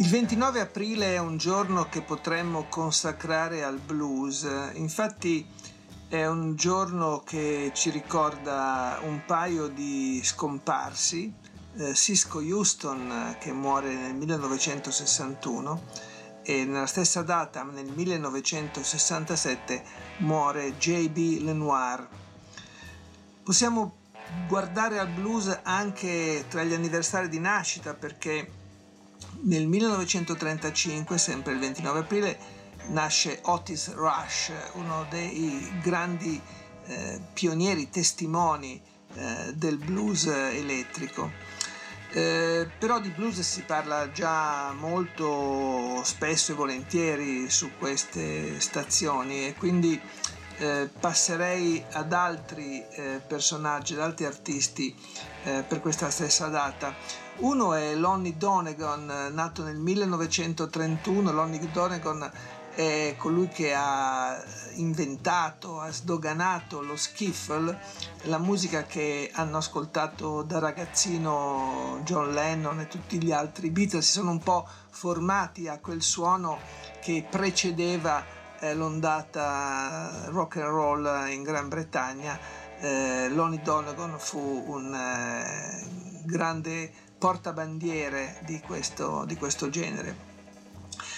Il 29 aprile è un giorno che potremmo consacrare al blues, infatti è un giorno che ci ricorda un paio di scomparsi, eh, Cisco Houston che muore nel 1961 e nella stessa data, nel 1967, muore J.B. Lenoir. Possiamo guardare al blues anche tra gli anniversari di nascita perché nel 1935, sempre il 29 aprile, nasce Otis Rush, uno dei grandi eh, pionieri, testimoni eh, del blues elettrico. Eh, però di blues si parla già molto spesso e volentieri su queste stazioni e quindi eh, passerei ad altri eh, personaggi, ad altri artisti eh, per questa stessa data. Uno è Lonnie Donegan, nato nel 1931. Lonnie Donegan è colui che ha inventato, ha sdoganato lo skiffle, la musica che hanno ascoltato da ragazzino John Lennon e tutti gli altri Beatles si sono un po' formati a quel suono che precedeva l'ondata rock and roll in Gran Bretagna. Eh, Lonnie Donegan fu un eh, grande portabandiere di questo, di questo genere.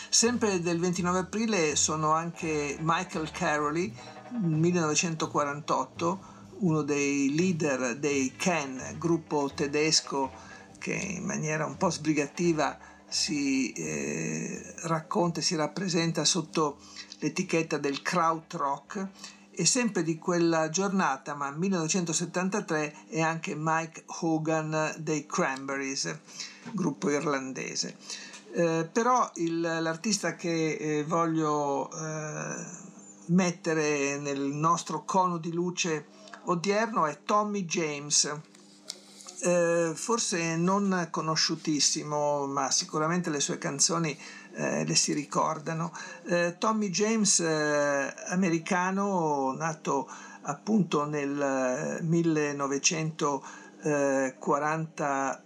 Sempre del 29 aprile sono anche Michael Caroli, 1948, uno dei leader dei Ken, gruppo tedesco che in maniera un po' sbrigativa si eh, racconta e si rappresenta sotto l'etichetta del krautrock e sempre di quella giornata, ma 1973, è anche Mike Hogan dei Cranberries, gruppo irlandese. Eh, però il, l'artista che eh, voglio eh, mettere nel nostro cono di luce odierno è Tommy James. Eh, forse non conosciutissimo, ma sicuramente le sue canzoni eh, le si ricordano. Eh, Tommy James, eh, americano, nato appunto nel 1940,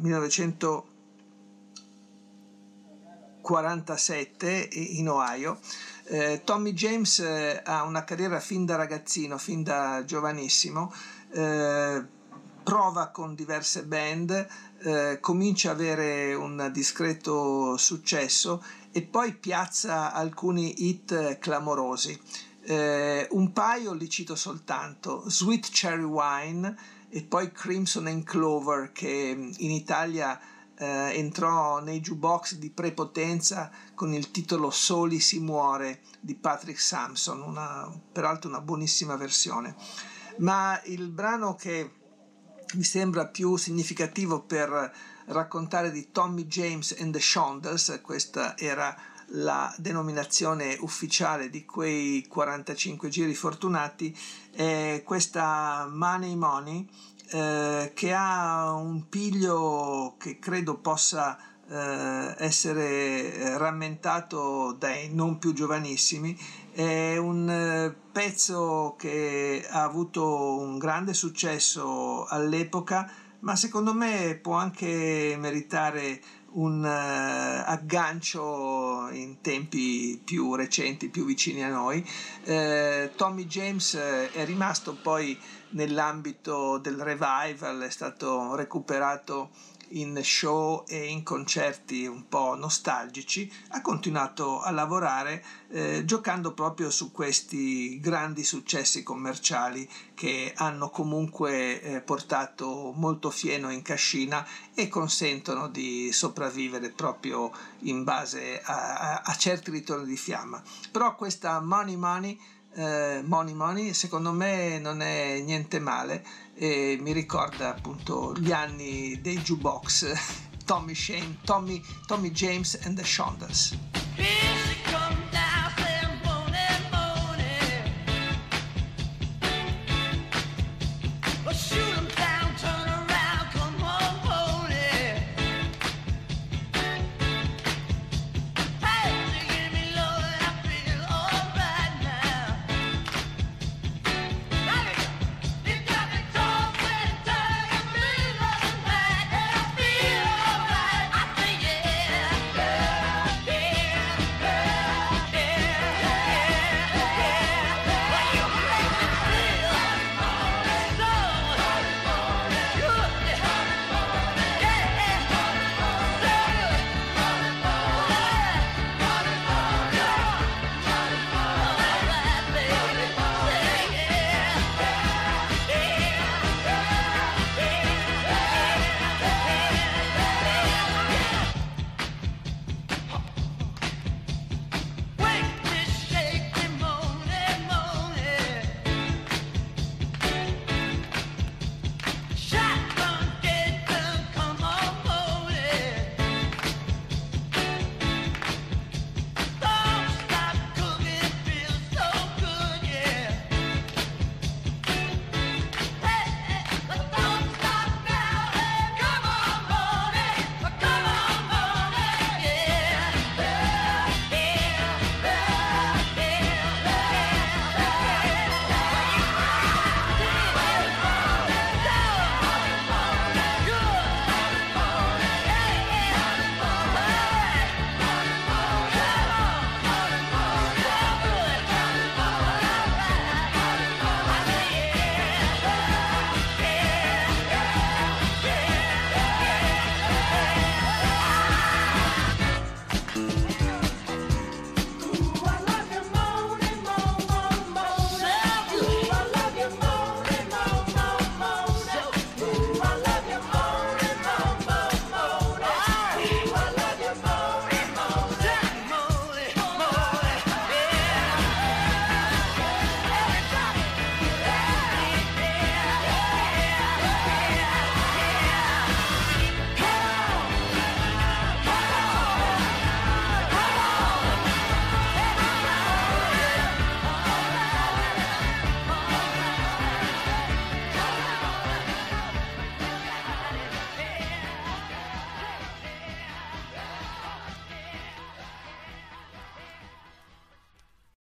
1947 eh, in Ohio. Tommy James ha una carriera fin da ragazzino, fin da giovanissimo, prova con diverse band, eh, comincia ad avere un discreto successo e poi piazza alcuni hit clamorosi. Eh, un paio li cito soltanto, Sweet Cherry Wine e poi Crimson and Clover che in Italia eh, entrò nei jukebox di prepotenza con il titolo Soli si muore di Patrick Sampson, una, peraltro una buonissima versione. Ma il brano che mi sembra più significativo per raccontare di Tommy James and the Shondells, questa era la denominazione ufficiale di quei 45 giri fortunati, è questa Money Money eh, che ha un piglio che credo possa eh, essere rammentato dai non più giovanissimi è un eh, pezzo che ha avuto un grande successo all'epoca, ma secondo me può anche meritare un uh, aggancio in tempi più recenti, più vicini a noi. Uh, Tommy James è rimasto poi nell'ambito del revival, è stato recuperato in show e in concerti un po' nostalgici, ha continuato a lavorare eh, giocando proprio su questi grandi successi commerciali che hanno comunque eh, portato molto fieno in cascina e consentono di sopravvivere proprio in base a, a, a certi ritorni di fiamma. Però questa Money Money eh, Money Money, secondo me non è niente male e mi ricorda appunto gli anni dei jukebox Tommy Shane, Tommy, Tommy James and the Shondas.